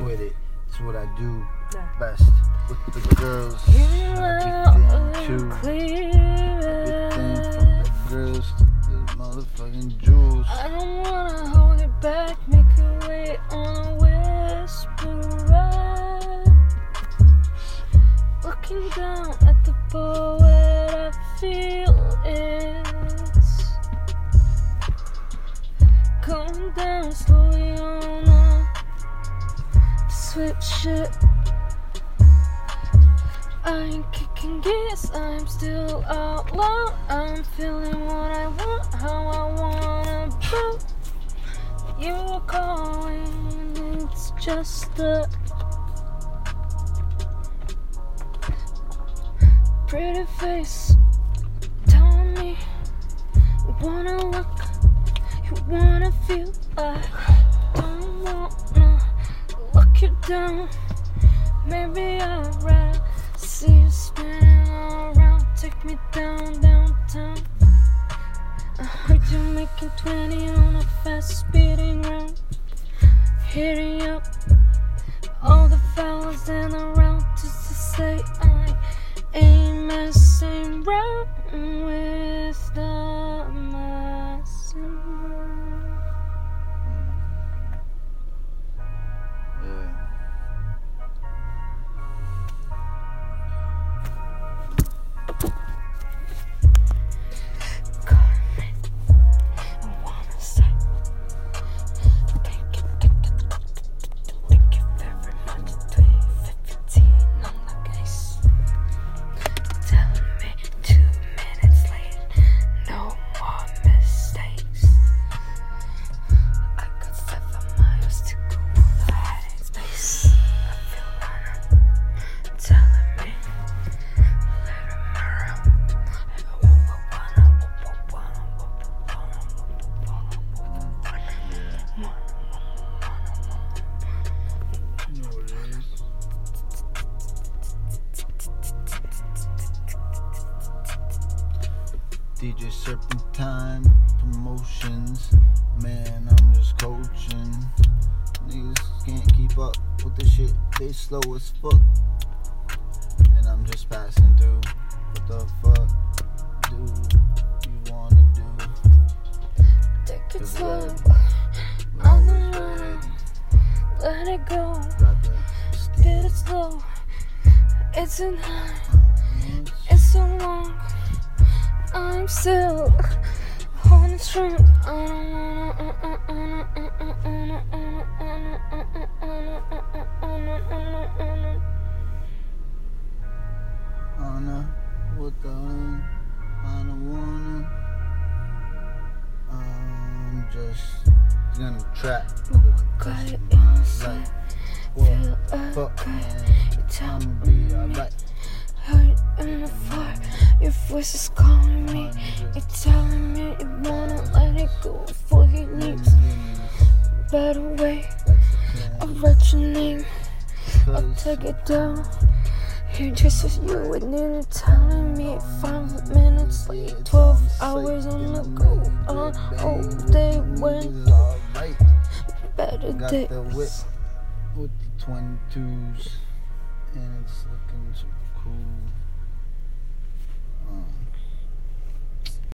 with it. It's what I do best with the girls. Me loud Everything too. Switch shit. I ain't kicking gears, I'm still out loud. I'm feeling what I want, how I wanna be. You are calling, it's just a pretty face telling me you wanna look, you wanna feel. I down. Maybe I'd rather see you spinning all around. Take me down, downtown. I heard you making 20 on a fast speeding round. Hitting up DJ Serpentine promotions. Man, I'm just coaching. Niggas can't keep up with the shit. They slow as fuck. And I'm just passing through. What the fuck do you wanna do? Take it Cause slow, I always don't red. let it go. The Get it slow. It's in high, I'm still. I don't wanna. Anna, what the? I don't wanna. I'm just gonna trap oh with the Got best it of my inside. life. Feel What? Fuck, man. Tell I'ma be alright. Hurt in the fire, your voice is calling me. You're telling me you wanna let it go before he leaves. Better way, I'll write your name, I'll take it down. Here just as you were nearly telling me five minutes late, 12 hours on the go. On all day went better Got days. with the 22s, and it's looking so cool. 嗯。